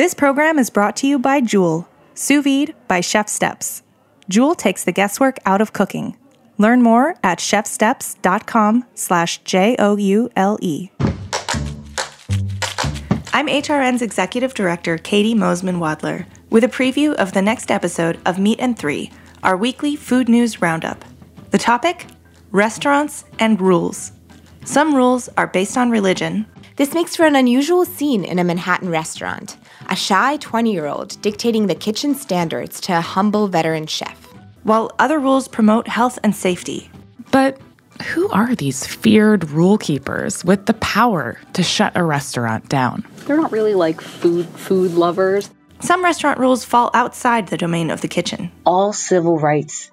This program is brought to you by Joule, sous vide by Chef Steps. Joule takes the guesswork out of cooking. Learn more at chefsteps.com slash J-O-U-L-E. I'm HRN's Executive Director, Caity Moseman Wadler, with a preview of the next episode of Meat and Three, our weekly food news roundup. The topic? Restaurants and rules. Some rules are based on religion. This makes for an unusual scene in a Manhattan restaurant a shy 20 year old dictating the kitchen standards to a humble veteran chef. While other rules promote health and safety. But who are these feared rule keepers with the power to shut a restaurant down? They're not really like food food lovers. Some restaurant rules fall outside the domain of the kitchen. All civil rights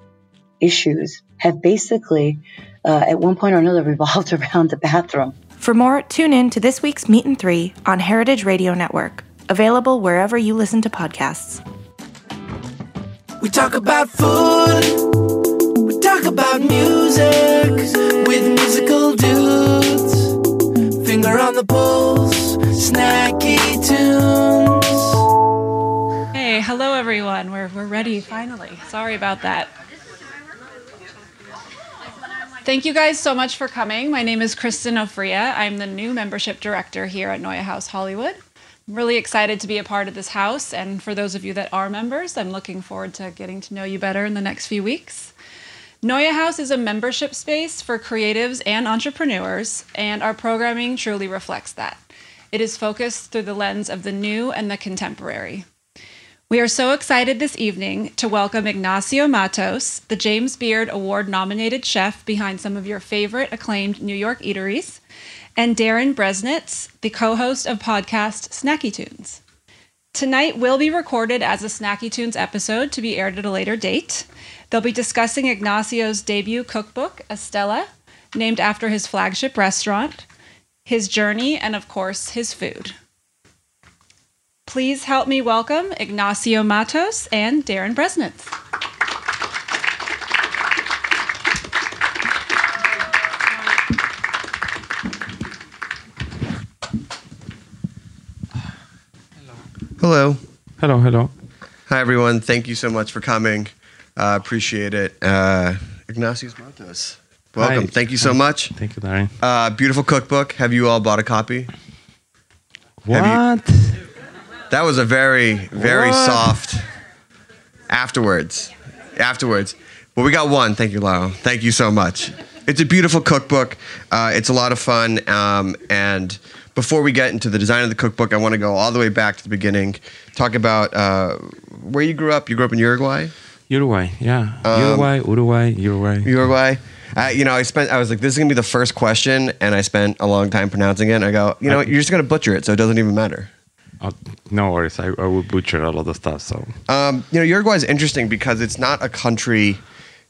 issues have basically, uh, at one point or another, revolved around the bathroom. For more, tune in to this week's Meat and Three on Heritage Radio Network, available wherever you listen to podcasts. We talk about food. We talk about music with musical dudes. Finger on the pulse, snacky tunes. Hey, hello everyone. We're, we're ready finally. Sorry about that. Thank you guys so much for coming. My name is Kristen Ofria. I'm the new membership director here at Neue House Hollywood. I'm really excited to be a part of this house, and for those of you that are members, I'm looking forward to getting to know you better in the next few weeks. Neue House is a membership space for creatives and entrepreneurs, and our programming truly reflects that. It is focused through the lens of the new and the contemporary. We are so excited this evening to welcome Ignacio Mattos, the James Beard Award nominated chef behind some of your favorite acclaimed New York eateries, and Darin Bresnitz, the co host of podcast Snacky Tunes. Tonight will be recorded as a Snacky Tunes episode to be aired at a later date. They'll be discussing Ignacio's debut cookbook, Estela, named after his flagship restaurant, his journey, and of course, his food. Please help me welcome Ignacio Mattos and Darin Bresnitz. Hello. Hello, hello. Hi, everyone. Thank you so much for coming. Uh, appreciate it. Uh, Ignatius Mattos. Welcome. Hi. Thank you so much. Thank you, Darin. Uh, beautiful cookbook. Have you all bought a copy? What? That was a very, very What? soft afterwards. Afterwards. Well, we got one. Thank you, Lyle. Thank you so much. It's a beautiful cookbook. Uh, it's a lot of fun. Um, and before we get into the design of the cookbook, I want to go all the way back to the beginning. Talk about uh, where you grew up. You grew up in Uruguay? Uruguay, yeah. Um, Uruguay, Uruguay, Uruguay. Uruguay. Uh, you know, I spent. I was like, "This is gonna be the first question," and I spent a long time pronouncing it. And I go, "You know, what? you're just gonna butcher it, so it doesn't even matter." Oh, no worries. I, I will butcher a lot of stuff. So Um, you know, Uruguay is interesting because it's not a country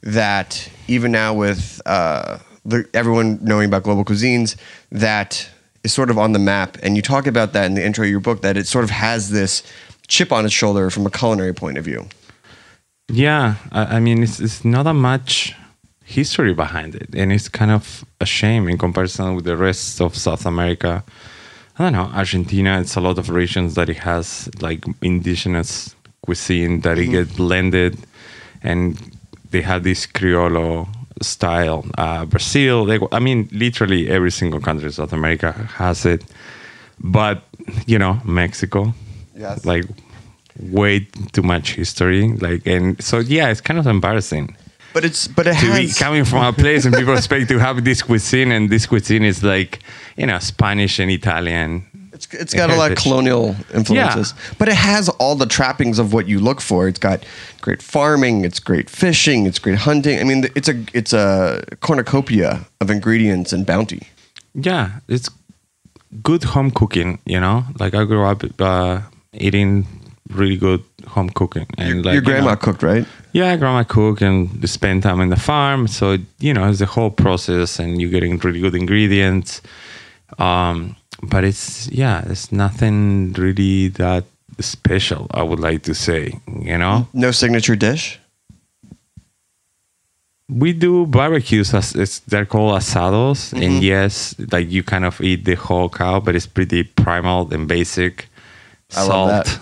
that, even now with uh, the, everyone knowing about global cuisines, that is sort of on the map. And you talk about that in the intro of your book that it sort of has this chip on its shoulder from a culinary point of view. yeah, I, I mean, it's, it's not that much history behind it, and it's kind of a shame in comparison with the rest of South America. I don't know, Argentina. It's a lot of regions that it has like indigenous cuisine that it mm-hmm. get blended, and they have this Criollo style. Uh, Brazil, they, I mean, literally every single country in South America has it, but you know, Mexico, Yes. like way too much history. Like, and so yeah, it's kind of embarrassing But it's but it to be has coming from a place and people expect to have this cuisine, and this cuisine is like you know Spanish and Italian. It's, it's got a lot of colonial influences, but it has all the trappings of what you look for. It's got great farming, it's great fishing, it's great hunting. I mean, it's a it's a cornucopia of ingredients and bounty. Yeah, it's good home cooking. You know, like I grew up uh, eating really good home cooking, and Your, like your you grandma know, cooked, right? Yeah, grandma cooked and spend time in the farm. So, you know, it's the whole process and you're getting really good ingredients. Um, but it's, yeah, it's nothing really that special, I would like to say, you know? No signature dish. We do barbecues, as it's, they're called asados. And mm-hmm. yes, like you kind of eat the whole cow, but it's pretty primal and basic. I that.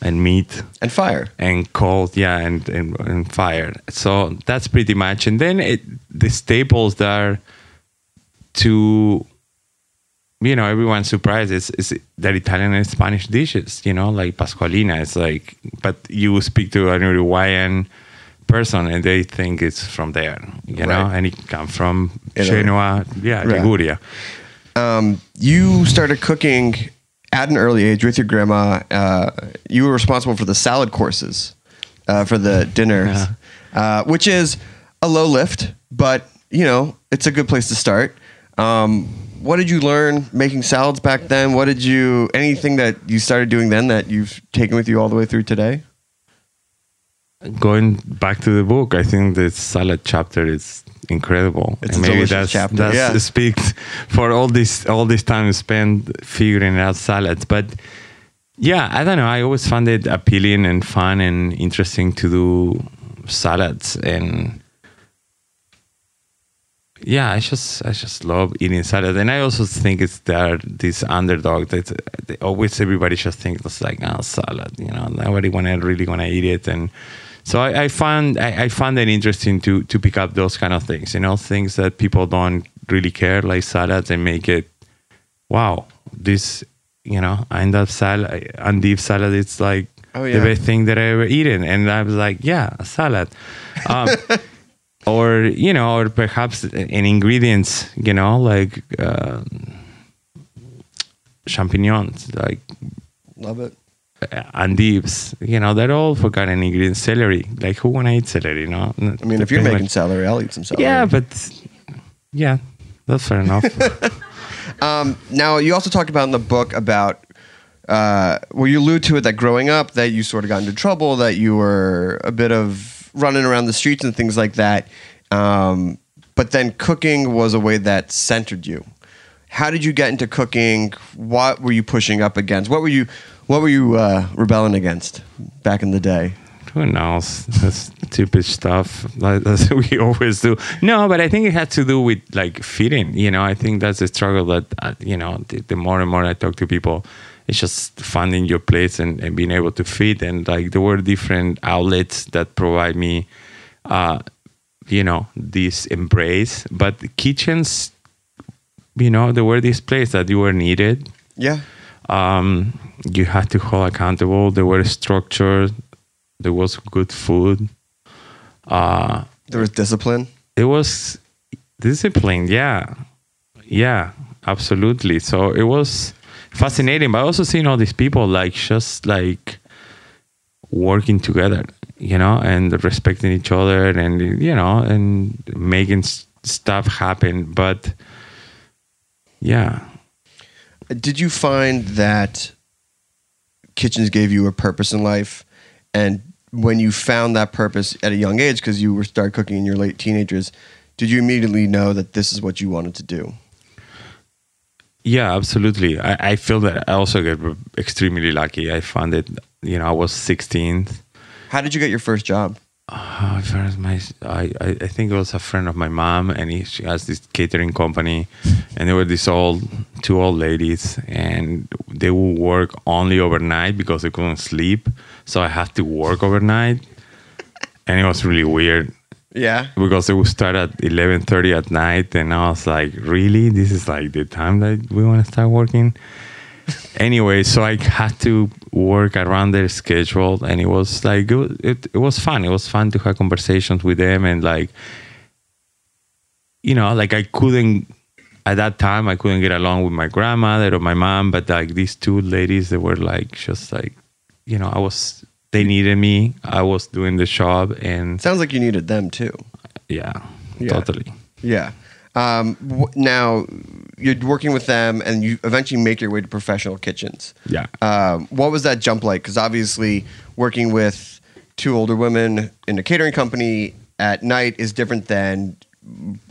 and meat and fire and cold, yeah, and, and and fire. So that's pretty much. And then it, the staples that are to you know everyone's surprised is, is that Italian and Spanish dishes. You know, like Pascualina. It's like, but you speak to an Uruguayan person and they think it's from there. You know, Right. and it come from. Genoa, yeah, Right. Liguria. um, you started cooking at an early age with your grandma. Uh, you were responsible for the salad courses uh, for the dinners, uh, which is a low lift, but you know it's a good place to start. Um, what did you learn making salads back then? What did you anything that you started doing then that you've taken with you all the way through today? going back to the book, I think the salad chapter is incredible. It's and a maybe that's, chapter, That yeah. speaks for all this all this time spent figuring out salads. But yeah, I don't know. I always found it appealing and fun and interesting to do salads and yeah, I just I just love eating salad, and I also think it's there this underdog that they always everybody just thinks it's like oh salad, you know, nobody wanna really wanna eat it, and so I, I found I, I found it interesting to to pick up those kind of things, you know, things that people don't really care like salads and make it wow this you know and that salad and beef salad it's like Oh, the best thing that I ever eaten, and I was like yeah a salad. Um, or you know, or perhaps in ingredients, you know, like uh, champignons, like Love it. endives, you know, they're all forgotten ingredients. Celery, like who wanna eat celery? You know, I mean, if you're making celery, I'll eat some celery. yeah, but yeah, that's fair enough. Um, now, you also talked about in the book about uh, where you allude to it that growing up, that you sort of got into trouble, that you were a bit of running around the streets and things like that. Um, but then cooking was a way that centered you. How did you get into cooking? What were you pushing up against? What were you What were you uh, rebelling against back in the day? Who knows? That's stupid stuff. That's what we always do. No, but I think it had to do with like feeding. You know, I think that's a struggle that uh, you know. The, the more and more I talk to people, it's just finding your place and, and being able to fit And like there were different outlets that provide me, uh, you know, this embrace. But kitchens, you know, there were these places that you were needed Yeah, um, you had to hold accountable. There were structured. There was good food. Uh, there was discipline. it was discipline Yeah, yeah, absolutely. So it was fascinating, but also seeing all these people like just like working together, you know, and respecting each other, and you know, and making stuff happen. But yeah, Did you find that kitchens gave you a purpose in life? And when you found that purpose at a young age, because you were started cooking in your late teenagers, did you immediately know that this is what you wanted to do? Yeah, absolutely. I, I feel that I also get extremely lucky. I found it, you know, I was 16. How did you get your first job? Oh, first my, I, I think it was a friend of my mom, and he, she has this catering company, and there were these old, two old ladies, and they would work only overnight because they couldn't sleep. So I had to work overnight, and it was really weird Yeah. because it would start at 11.30 at night and i was like really? This is like the time that we want to start working? Anyway so i had to work around their schedule and it was like it, was- it, it was fun. It was fun to have conversations with them and like you know like i couldn't at that time i couldn't get along with my grandmother or my mom but like these two ladies they were like just like you know i was they needed me i was doing the job and Sounds like you needed them too. yeah, Yeah. totally. Yeah. Um, w- now you're working with them, and you eventually make your way to professional kitchens. Yeah. Um, what was that jump like? Because obviously, working with two older women in a catering company at night is different than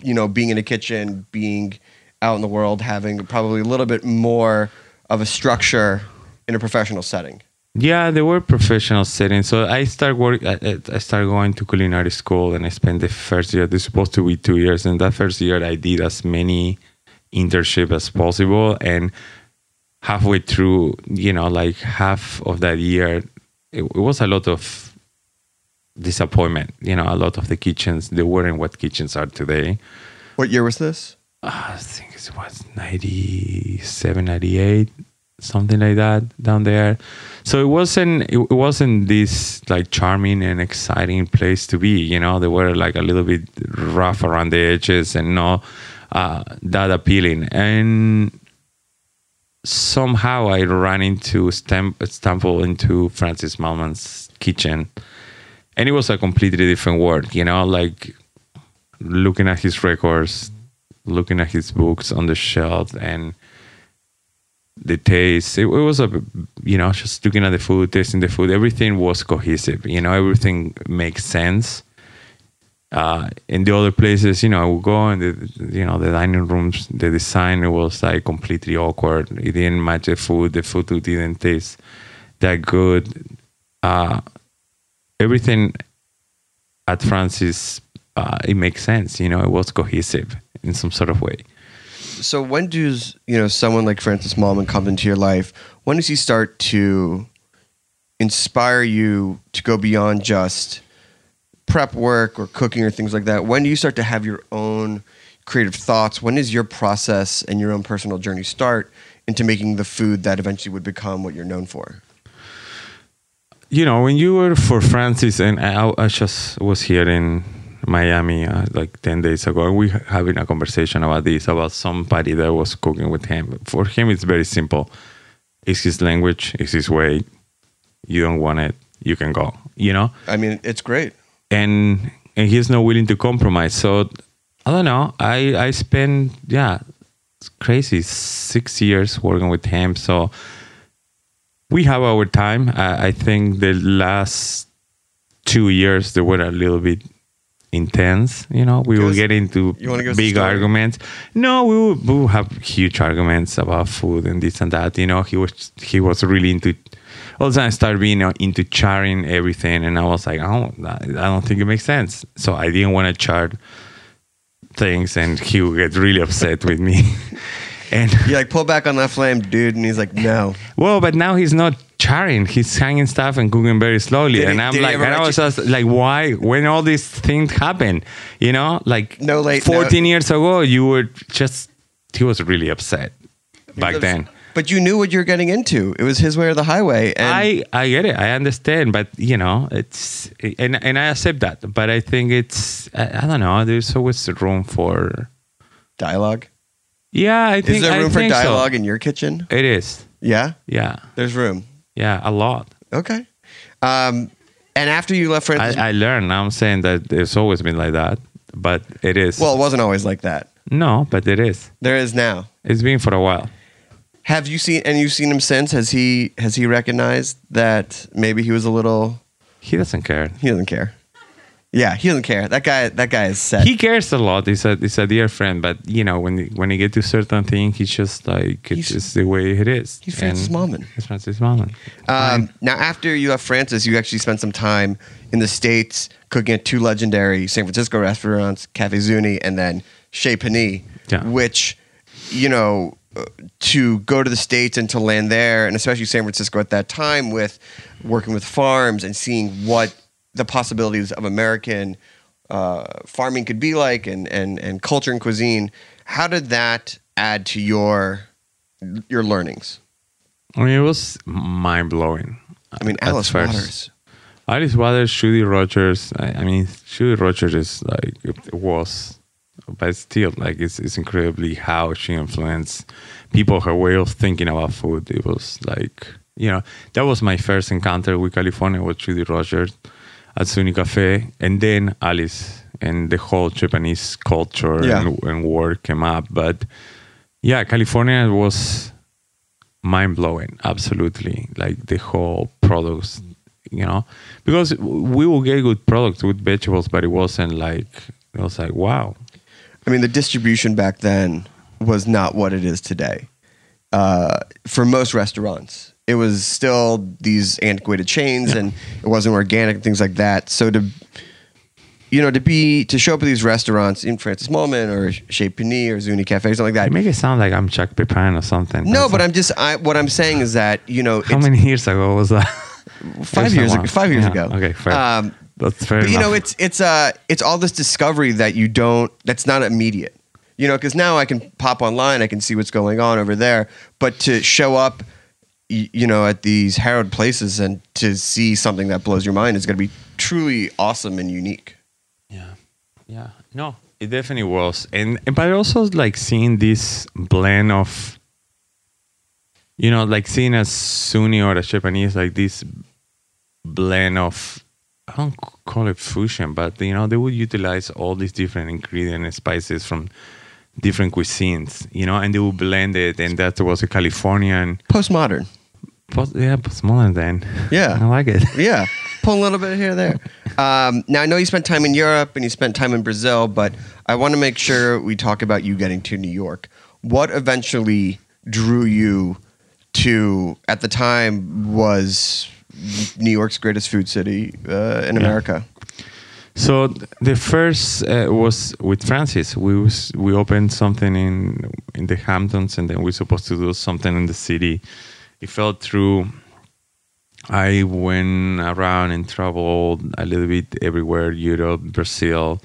you know being in a kitchen, being out in the world, having probably a little bit more of a structure in a professional setting. Yeah, they were professional settings. So I started work. I, I started going to culinary school, and I spent the first year. They're supposed to be two years, and that first year I did as many internship as possible. And halfway through, you know, like half of that year, it, it was a lot of disappointment. You know, a lot of the kitchens they weren't what kitchens are today. What year was this? I think it was 97, 98, something like that down there. So it wasn't it, wasn't this like charming and exciting place to be. You know, they were like a little bit rough around the edges and not uh, that appealing. And somehow I ran into stamp, stumble into Francis Mallmann's kitchen, and it was a completely different world. You know, like looking at his records, looking at his books on the shelf, and the taste. It, it was a, you know, just looking at the food, tasting the food. Everything was cohesive. You know, everything makes sense. Uh, in the other places, you know, I would go and the, you know, the dining rooms, the design was like completely awkward. It didn't match the food. The food didn't taste that good. Uh, everything at Francis, uh, it makes sense. You know, it was cohesive in some sort of way. So when does you know someone like Francis Mallmann come into your life? When does he start to inspire you to go beyond just prep work or cooking or things like that? When do you start to have your own creative thoughts? When does your process and your own personal journey start into making the food that eventually would become what you're known for? You know, when you were for Francis, and I, I just was here in Miami uh, like 10 days ago, and we having a conversation about this, about somebody that was cooking with him. For him, it's very simple. It's his language, it's his way. You don't want it, you can go, you know? I mean, it's great. and and he's not willing to compromise. So I don't know. I I spent yeah, it's crazy six years working with him. So we have our time. I, I think the last two years they were a little bit intense. You know, we Give will us- get into you wanna give us a big arguments. No, we will, we will have huge arguments about food and this and that. You know, he was he was really into. All of a sudden, I started being uh, into charring everything, and I was like, "Oh, I don't think it makes sense." So I didn't want to char things, and he would get really upset with me. and You're like, pull back on that flame, dude. And he's like, no. well, but now he's not charring; he's hanging stuff and cooking very slowly. Did and I'm like, and I was just like, why? When all these things happen, you know, like No late- no- 14 years ago, you were just. He was really upset back then. But you knew what you're getting into. It was his way or the highway. And I, I get it. I understand, but you know, it's and and I accept that. But I think it's I, I don't know. There's always room for dialogue. yeah. I think Is there I room for think so. dialogue in your kitchen? It is. Yeah, Yeah, there's room. Yeah, a lot. Okay. Um, and after you left Francis, I, I learned. Now I'm saying that it's always been like that, but it is. well, it wasn't always like that. no, but it is. There is now. It's been for a while. Have you seen and you've seen him since? Has he has he recognized that maybe he was a little? He doesn't care. He doesn't care. Yeah, he doesn't care. That guy. That guy is set. He cares a lot. He's a he's a dear friend, but you know when when he get to certain thing, he's just like it's He's- just the way it is. he's Francis Mallmann. He's Francis Mallmann. Um, now, after you have Francis, you actually spent some time in the States cooking at two legendary San Francisco restaurants, Cafe Zuni and then Chez Panisse, Yeah. which, you know, uh, to go to the States and to land there, and especially San Francisco at that time with working with farms and seeing what the possibilities of American uh, farming could be like and, and, and culture and cuisine, how did that add to your your learnings? I mean, it was mind blowing. I mean, Alice Waters. Alice Waters, Judy Rodgers. I, I mean, Judy Rodgers is like it was, but still, like it's it's incredibly how she influenced people. Her way of thinking about food. It was like you know that was my first encounter with California with Judy Rodgers at Zuni Cafe, and then Alice and the whole Japanese culture Yeah. and, and work came up. But yeah, California was mind blowing. Absolutely, like the whole products, you know, because we will get good products with vegetables, but it wasn't like it was like wow. I mean, the distribution back then was not what it is today. Uh, for most restaurants, it was still these antiquated chains, and it wasn't organic and things like that. So to, you know, to be to show up at these restaurants in Francis Mallmann or Chez Panisse or Zuni Cafe, or something like that. You make it sound like I'm Jacques Pépin or something. No, That's but not- I'm just I, what I'm saying is that you know How many years ago was that? five years ago. Five years Yeah, ago. Okay, fair. Um, That's fair but you know, it's it's uh it's all this discovery that you don't. That's not immediate. You know, because now I can pop online, I can see what's going on over there. But to show up, you know, at these harrowed places and to see something that blows your mind is going to be truly awesome and unique. Yeah, yeah, no, it definitely was, and and- but also like seeing this blend of, you know, like seeing a Sunni or a Japanese, like this blend of, I don't call it fusion, but you know, they would utilize all these different ingredients and spices from different cuisines, you know, and they would blend it, and that was a Californian, Postmodern. Yeah, postmodern then. Yeah. I like it. Yeah, pull a little bit here there. Um, now I know you spent time in Europe and you spent time in Brazil, but I want to make sure we talk about you getting to New York. What eventually drew you to, at the time, was New York's greatest food city uh, in America? So the first uh, was with Francis. We was we opened something in in the Hamptons, and then we were supposed to do something in the city. It fell through. I went around and traveled a little bit everywhere, Europe, Brazil,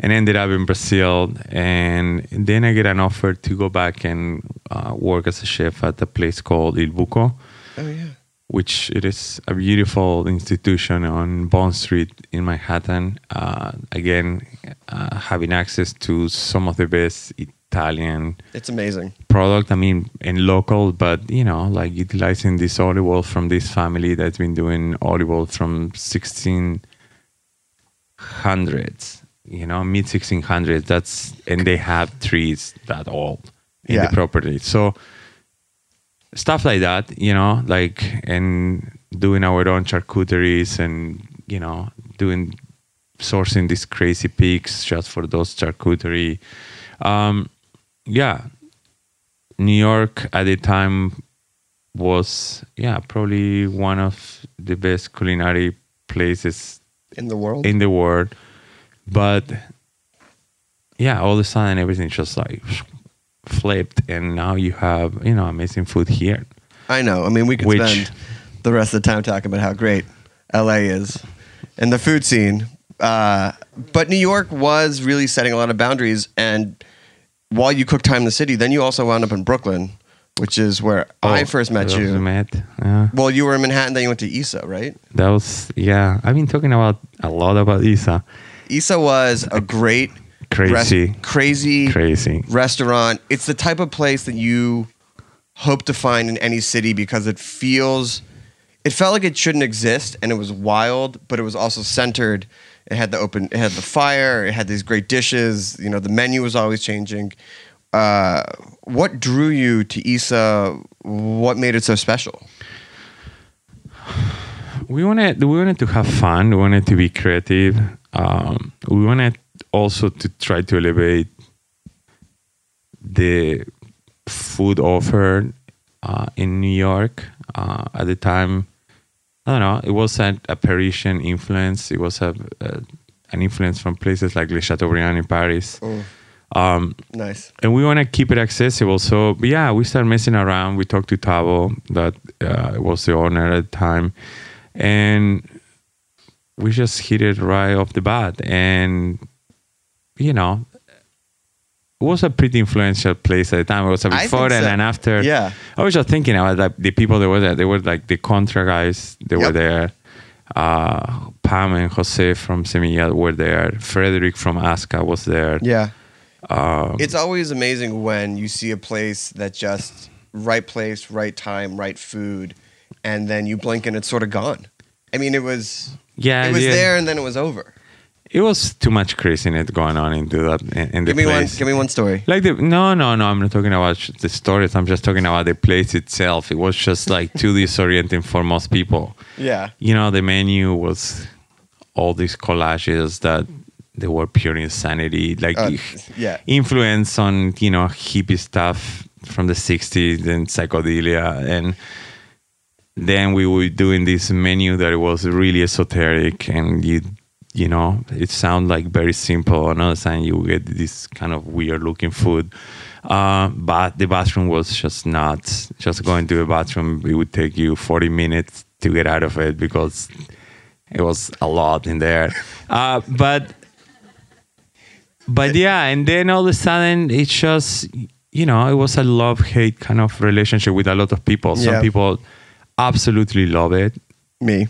and ended up in Brazil. And then I get an offer to go back and uh, work as a chef at a place called Il Buco Oh yeah. which it is a beautiful institution on Bond Street in Manhattan. Uh, again, uh, having access to some of the best Italian It's amazing. product. I mean, and local, but you know, like utilizing this olive oil from this family that's been doing olive oil from 1600s. You know, mid 1600s. That's and they have trees that old in Yeah. the property. So stuff like that, you know, like and doing our own charcuteries and you know doing sourcing these crazy pigs just for those charcuterie. Um, yeah, New York at the time was yeah probably one of the best culinary places In the world? in the world, but yeah, all of a sudden everything just like flipped, and now you have you know amazing food here. I know. I mean, we could Which- spend the rest of the time talking about how great LA is and the food scene. Uh, but New York was really setting a lot of boundaries. And while you cooked time in the city, then you also wound up in Brooklyn, which is where oh, I Oh, first met you. Met. Yeah. Well, you were in Manhattan, then you went to Isa, right? That was yeah. I've been talking about a lot about Isa. Issa was a great, Crazy. crazy, Crazy. restaurant. It's the type of place that you hope to find in any city because it feels it felt like it shouldn't exist and it was wild, but it was also centered. It had the open it had the fire, it had these great dishes, you know, the menu was always changing. Uh, what drew you to Isa? What made it so special? we wanted we wanted to have fun. We wanted to be creative. Um, we wanted also to try to elevate the food offered uh, in New York uh, at the time. I don't know. It was a, a Parisian influence. It was a, a an influence from places like Le Chateaubriand in Paris. Um, Nice. and we want to keep it accessible. So yeah, we started messing around. We talked to Taavo, that uh, was the owner at the time, and we just hit it right off the bat. And you know, it was a pretty influential place at the time. It was before think and so. an after. Yeah. I was just thinking about like the people that were there. They were like the contra guys. They were there. Uh, Pam and Jose from Semilla were there. Frederick from Aska was there. Yeah. Um, It's always amazing when you see a place that just right place, right time, right food, and then you blink and it's sort of gone. I mean, it was yeah, it was yeah. there and then it was over. It was too much craziness going on into that in, in the Give me one. Give me one story. like the no, no, no. I'm not talking about the stories. I'm just talking about the place itself. It was just like too disorienting for most people. Yeah. You know, the menu was all these collages that they were pure insanity, like Uh, yeah. influence on you know hippie stuff from the 60s and psychedelia and then we were doing this menu that was really esoteric and you you know it sounds like very simple another time you get this kind of weird looking food uh, but the bathroom was just not just going to the bathroom it would take you 40 minutes to get out of it because it was a lot in there. Uh, but but yeah, and then all of a sudden it's just you know it was a love hate kind of relationship with a lot of people. Some Yeah. people absolutely love it. Me.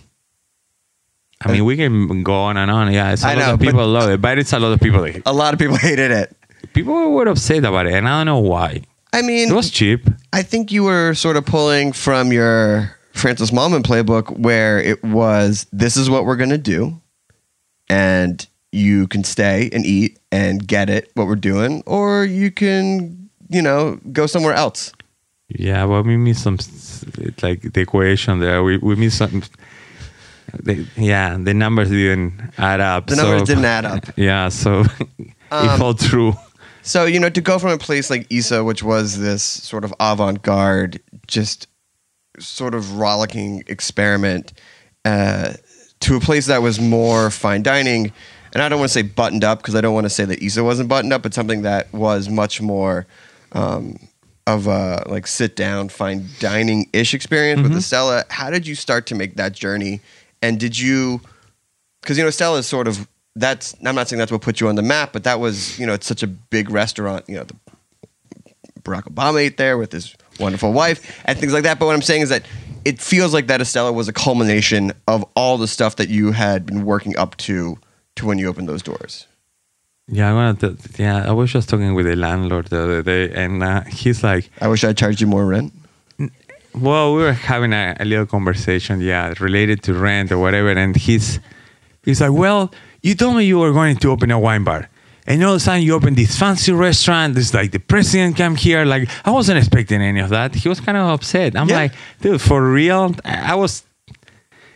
I mean, we can go on and on. Yeah, it's a I lot know, of but- people love it, but it's a lot of people. That, A lot of people hated it. people were upset about it, and I don't know why. I mean, It was cheap. I think you were sort of pulling from your Francis Mallmann playbook where it was this is what we're going to do and you can stay and eat and get it what we're doing or you can you know go somewhere else. Yeah, well, we missed some s- like the equation there. We we missed some. The, yeah, the numbers didn't add up. The numbers didn't add up. Yeah, so it Um, fell through. So, you know, to go from a place like Isa which was this sort of avant-garde just sort of rollicking experiment uh, to a place that was more fine dining and I don't want to say buttoned up because I don't want to say that Isa wasn't buttoned up, but something that was much more um, of a like sit down, fine dining ish experience with Estela. How did you start to make that journey? And did you, because you know Estela is sort of that's I'm not saying that's what put you on the map, but that was you know it's such a big restaurant. You know, the, Barack Obama ate there with his wonderful wife and things like that. But what I'm saying is that it feels like that Estela was a culmination of all the stuff that you had been working up to to when you opened those doors. Yeah, I wanted to, yeah, I was just talking with the landlord the other day, and uh, he's like, I wish I charged you more rent. Well, we were having a, a little conversation, yeah, related to rent or whatever, and he's he's like, "Well, you told me you were going to open a wine bar, and all of a sudden you open this fancy restaurant. It's like the president came here. Like I wasn't expecting any of that. He was kind of upset. I'm Yeah. like, dude, for real? I I was.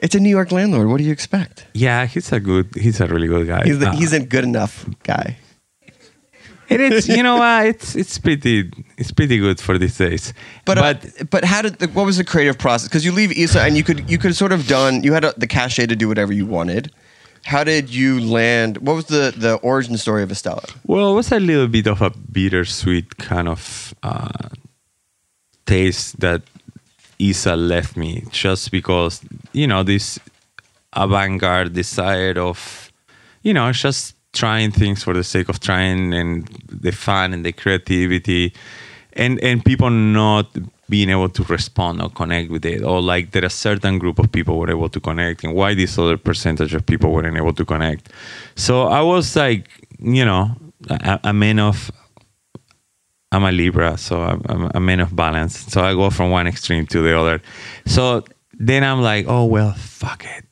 It's a New York landlord. What do you expect? Yeah, he's a good. He's a really good guy. He's the, Uh, he's a good enough guy. And it's you know what? It's it's pretty it's pretty good for these days. But uh, but how did the, what was the creative process? Because you leave Isa and you could you could sort of done you had a, the cachet to do whatever you wanted. How did you land? What was the the origin story of Estela? Well, it was a little bit of a bittersweet kind of uh, taste that Isa left me, just because you know this avant-garde desire of, you know, just trying things for the sake of trying and the fun and the creativity, and and people not being able to respond or connect with it, or like that a certain group of people were able to connect, and why this other percentage of people weren't able to connect. So I was like, you know, a, a man of I'm a Libra, so I'm, I'm a man of balance. So I go from one extreme to the other. So then I'm like, oh well, fuck it.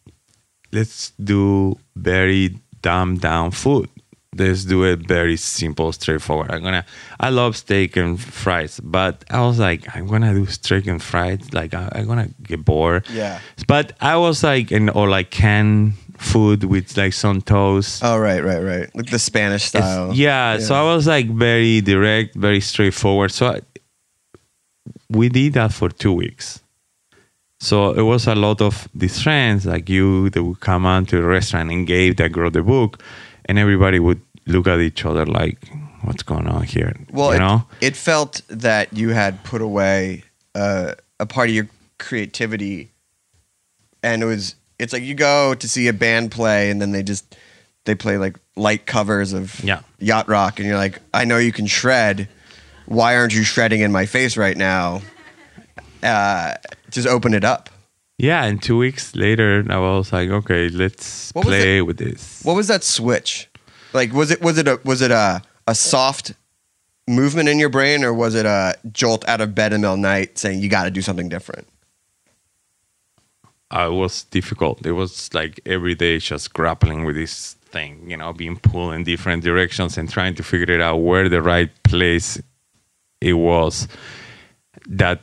Let's do very dumbed down food. Let's do it very simple, straightforward. I'm gonna. I love steak and fries, but I was like, I'm gonna do steak and fries. Like I, I'm gonna get bored. Yeah. But I was like, and or like canned food with like some toast. Oh right right right like the Spanish style. Yeah, so I was like very direct, very straightforward. So I, we did that for two weeks. So it was a lot of these friends like you that would come on to the restaurant and gave that girl the book, and everybody would look at each other like, "What's going on here?" Well, you it, know. it felt that you had put away uh, a part of your creativity, and it was. It's like you go to see a band play, and then they just they play like light covers of Yeah. yacht rock, and you're like, I know you can shred. Why aren't you shredding in my face right now? Uh, just open it up. Yeah, and two weeks later, I was like, "Okay, let's What play with this." What was that switch? Like, was it was it a was it a a soft movement in your brain, or was it a jolt out of bed in the middle of the night saying you got to do something different? uh, it was difficult. It was like every day just grappling with this thing, you know, being pulled in different directions and trying to figure it out where the right place it was that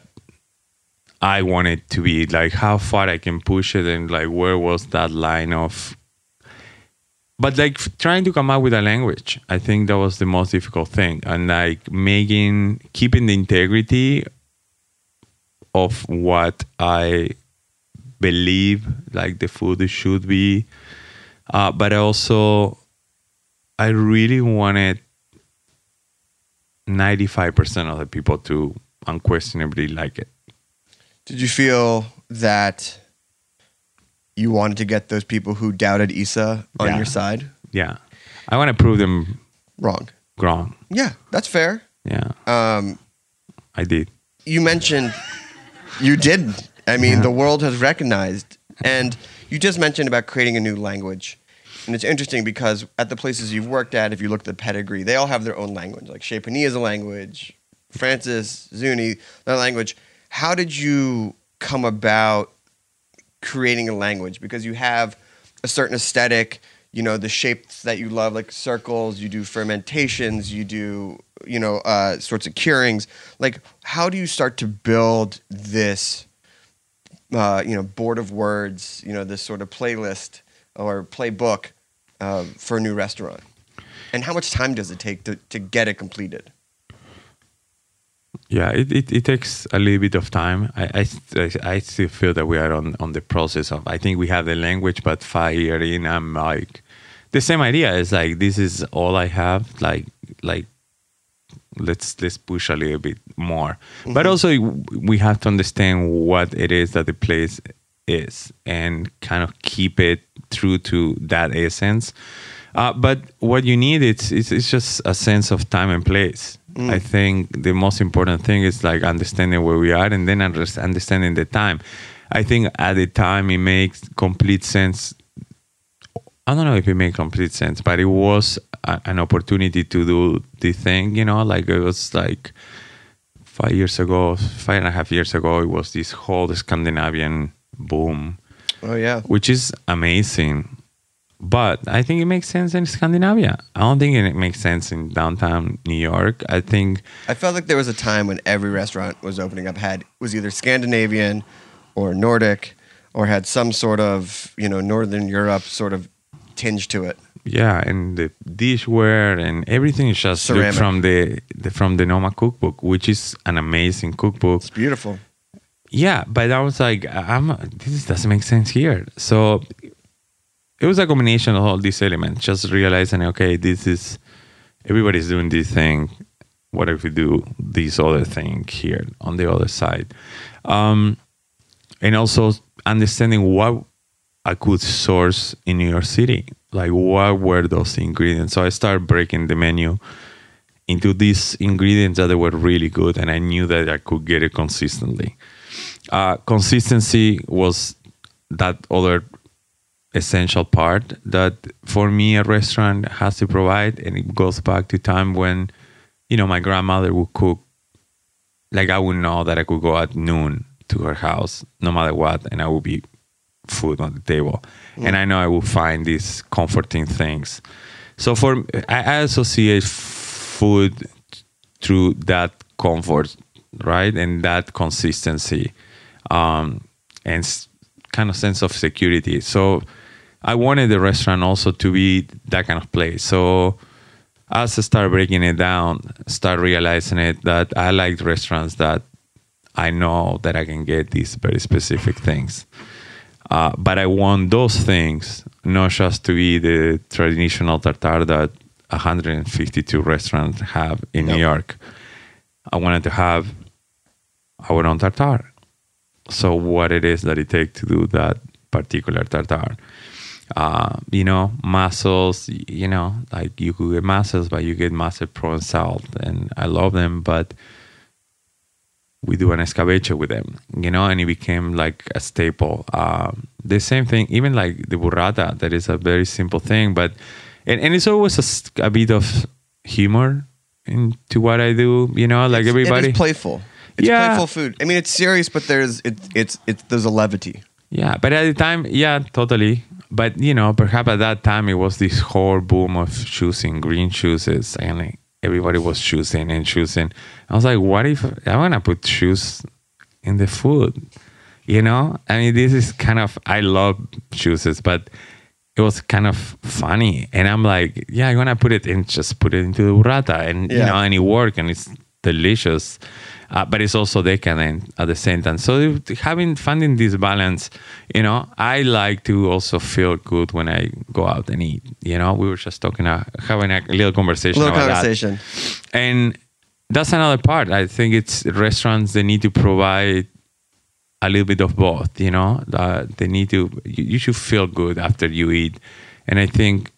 I wanted to be, like how far I can push it and like where was that line of. But like trying to come up with a language, I think that was the most difficult thing, and like making keeping the integrity of what I believe like the food should be uh, but also i really wanted 95% of the people to unquestionably like it Did you feel that you wanted to get those people who doubted Isa on Yeah. your side. Yeah. I want to prove them Wrong. wrong. Yeah, that's fair. Yeah. Um, I did. you mentioned you did. I mean, the world has recognized, and you just mentioned about creating a new language. And it's interesting because at the places you've worked at, if you look at the pedigree, they all have their own language. Like Chez is a language, Francis, Zuni, their language. How did you come about creating a language? Because you have a certain aesthetic, you know, the shapes that you love, like circles, you do fermentations, you do, you know, uh, sorts of curings. Like, how do you start to build this, uh, you know, board of words, you know, this sort of playlist or playbook uh, for a new restaurant? And how much time does it take to, to get it completed? Yeah, it, it, it takes a little bit of time. I, I, I still feel that we are on, on the process of, I think we have the language, but five year in, I'm like, the same idea is like, this is all I have. Like, like, let's, let's push a little bit more. But also we have to understand what it is that the place is and kind of keep it true to that essence. Uh, but what you need is it's, it's just a sense of time and place. Mm. I think the most important thing is like understanding where we are and then understanding the time. I think at the time it makes complete sense. I don't know if it made complete sense, but it was a, an opportunity to do the thing. You know, like it was like five years ago, five and a half years ago. It was this whole Scandinavian boom Oh, yeah. which is amazing. But I think it makes sense in Scandinavia. I don't think it makes sense in downtown New York. I think I felt like there was a time when every restaurant was opening up had was either Scandinavian or Nordic or had some sort of you know Northern Europe sort of tinge to it. yeah, and the dishware and everything is just from the, the from the Noma cookbook, which is an amazing cookbook. It's beautiful. Yeah, but I was like, I'm this doesn't make sense here. So it was a combination of all these elements. Just realizing, okay, this is everybody's doing this thing. What if we do this other thing here on the other side? Um, and also understanding what I could source in New York City. Like, what were those ingredients? So I started breaking the menu into these ingredients that were really good, and I knew that I could get it consistently. Uh, consistency was that other essential part that for me a restaurant has to provide, and it goes back to time when you know my grandmother would cook. Like I would know that I could go at noon to her house, no matter what, and I would be food on the table, and I know I will find these comforting things. So for I I associate food through that comfort, right, and that consistency, um, and kind of sense of security. So I wanted the restaurant also to be that kind of place. So as I start breaking it down, start realizing it that I like restaurants that I know that I can get these very specific things. Uh, but I want those things not just to be the traditional tartare that 152 restaurants have in New York. I wanted to have our own tartare. So what it is that it takes to do that particular tartare. Uh, you know, mussels, you know, like you could get mussels, but you get provençal, and salt and I love them, but we do an escabeche with them, you know, and it became like a staple. Um, the same thing, even like the burrata, that is a very simple thing, but and, and it's always a bit of humor into what I do, you know, like It's- everybody. It is playful. It's Yeah. playful food. I mean, it's serious, but there's it's it's it's there's a levity. Yeah, but at the time, yeah, totally. But you know, perhaps at that time it was this whole boom of choosing green shoes, and like, everybody was choosing and choosing. I was like, what if I want to put shoes in the food? You know, I mean, this is kind of I love shoes, but it was kind of funny, and I'm like, yeah, I'm gonna put it in, just put it into the burrata, and you know, and it worked, and it's delicious. Uh, but it's also decadent at the same time. So having finding this balance, you know, I like to also feel good when I go out and eat. You know, we were just talking, uh, having a little conversation Little about conversation. that, and that's another part. I think it's restaurants they need to provide a little bit of both. You know, uh, they need to. You, you should feel good after you eat, and I think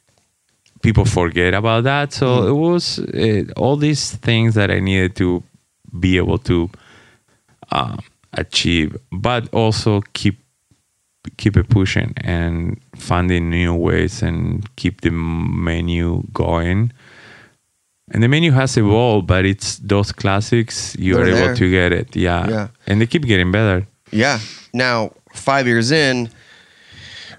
people forget about that. So it was uh, all these things that I needed to be able to um, achieve, but also keep keep it pushing and finding new ways and keep the menu going. And the menu has evolved, but it's those classics you They're are there. able to get it. Yeah. Yeah. And they keep getting better. Yeah. Now, five years in,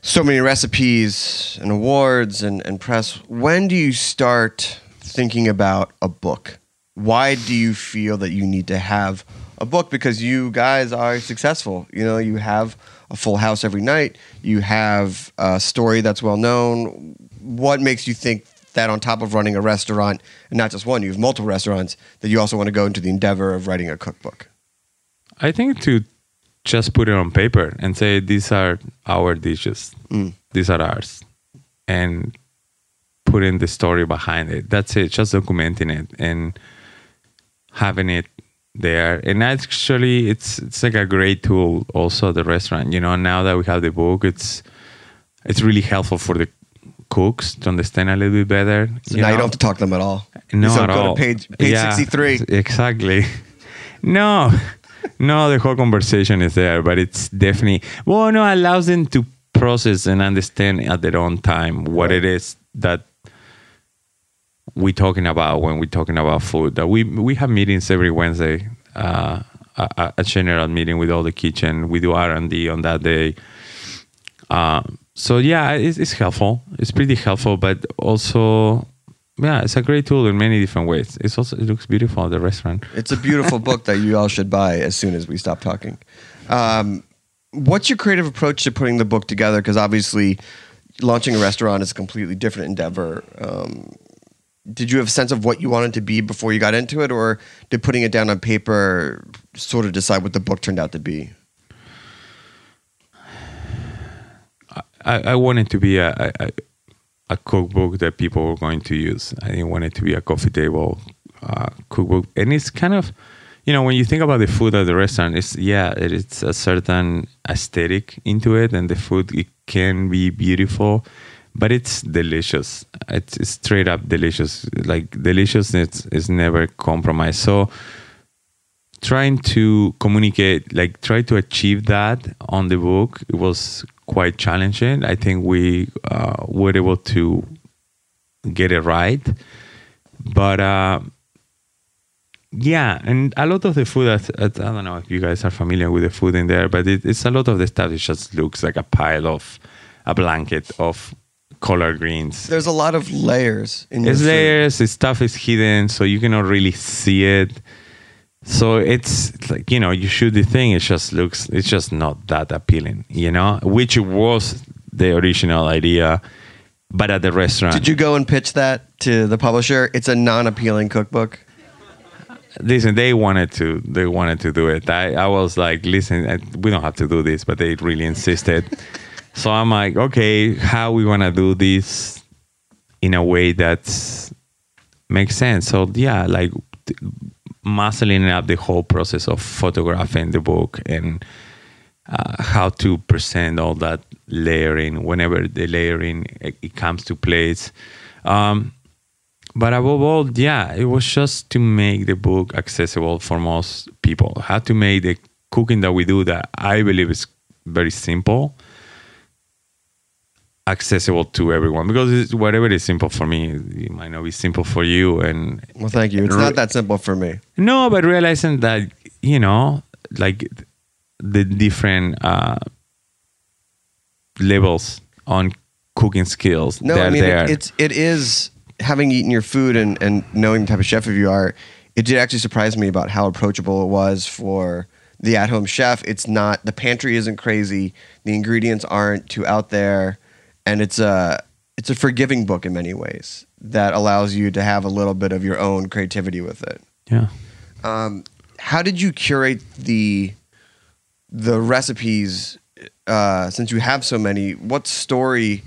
so many recipes and awards and, and press. When do you start thinking about a book? Why do you feel that you need to have a book? Because you guys are successful. You know, you have a full house every night, you have a story that's well known. What makes you think that on top of running a restaurant, and not just one, you have multiple restaurants, that you also want to go into the endeavor of writing a cookbook? I think to just put it on paper and say these are our dishes, mm. these are ours, and putting the story behind it. That's it. Just documenting it and having it there. And actually, it's it's like a great tool. Also, at the restaurant. You know, now that we have the book, it's it's really helpful for the cooks to understand a little bit better. So now you don't have to talk to them at all. No, so at go all. to page page Yeah, 63. Exactly. No, no, the whole conversation is there, but it's definitely well, no, allows them to process and understand at their own time what it is that we're talking about when we're talking about food. That we we have meetings every Wednesday, uh, a, a general meeting with all the kitchen. We do R and D on that day. Uh, so yeah, it's, it's helpful. It's pretty helpful, but also yeah, it's a great tool in many different ways. It's also it looks beautiful at the restaurant. It's a beautiful book that you all should buy as soon as we stop talking. Um, what's your creative approach to putting the book together? Because obviously, launching a restaurant is a completely different endeavor. Um, did you have a sense of what you wanted to be before you got into it, or did putting it down on paper sort of decide what the book turned out to be? I, I wanted to be a, a a cookbook that people were going to use. I didn't want it to be a coffee table uh, cookbook, and it's kind of you know when you think about the food at the restaurant, it's yeah, it, it's a certain aesthetic into it, and the food it can be beautiful, but it's delicious. It's, straight up delicious. Like deliciousness is never compromised. So trying to communicate, like try to achieve that on the book, it was quite challenging. I think we uh, were able to get it right, but uh, yeah, and a lot of the food. That- I don't know if you guys are familiar with the food in there, but it, it's a lot of the stuff. It just looks like a pile of a blanket of collard greens. There's a lot of layers in It's layers. The stuff is hidden, so you cannot really see it. So it's like you know, you shoot the thing. It just looks. It's just not that appealing, you know. Which was the original idea, but at the restaurant. Did you go and pitch that to the publisher? It's a non-appealing cookbook. listen? They wanted to. They wanted to do it. I, I was like, listen, I, we don't have to do this, but they really insisted. So I'm like, okay, how we want to do this in a way that makes sense? So yeah, like t- muscling up the whole process of photographing the book and uh, how to present all that layering whenever the layering it, it comes to place. Um, but above all, yeah, it was just to make the book accessible for most people. How to make the cooking that we do that I believe is very simple accessible to everyone because it's, whatever is simple for me it might not be simple for you and Well, thank you. It's not that simple for me. no, but realizing that you know, like the different uh, levels on cooking skills. No, I mean it, it's it is having eaten your food and and knowing the type of chef you are. It did actually surprise me about how approachable it was for the at-home chef. It's not the pantry isn't crazy. The ingredients aren't too out there, and it's a it's a forgiving book in many ways that allows you to have a little bit of your own creativity with it. yeah. Um, how did you curate the the recipes uh, since you have so many? What story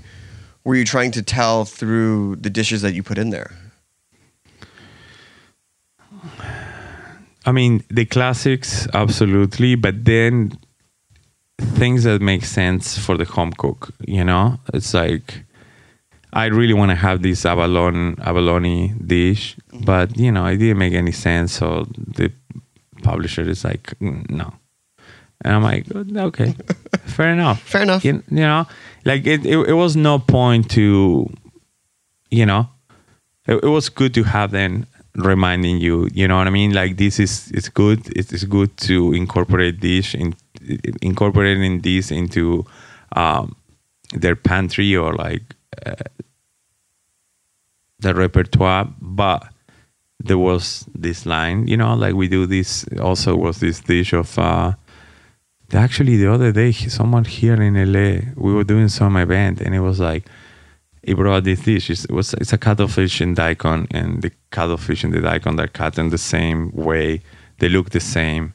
were you trying to tell through the dishes that you put in there? I mean, the classics, absolutely. But then things that make sense for the home cook. You know, it's like I really want to have this abalone abalone dish, but you know, it didn't make any sense. So the publisher is like, "Mm, no. And I'm like, okay, fair enough. Fair enough. You, you know, like it, it, it was no point to, you know, it, it was good to have them reminding you, you know what I mean? Like this is, it's good. It is good to incorporate this in, incorporating this into um, their pantry or like uh, the repertoire, but there was this line, you know, like we do this. Also, was this dish of. Uh, actually, the other day, someone here in LA, we were doing some event, and it was like he brought this dish. It was it's a cuttlefish and daikon, and the cuttlefish and the daikon are cut in the same way. They look the same.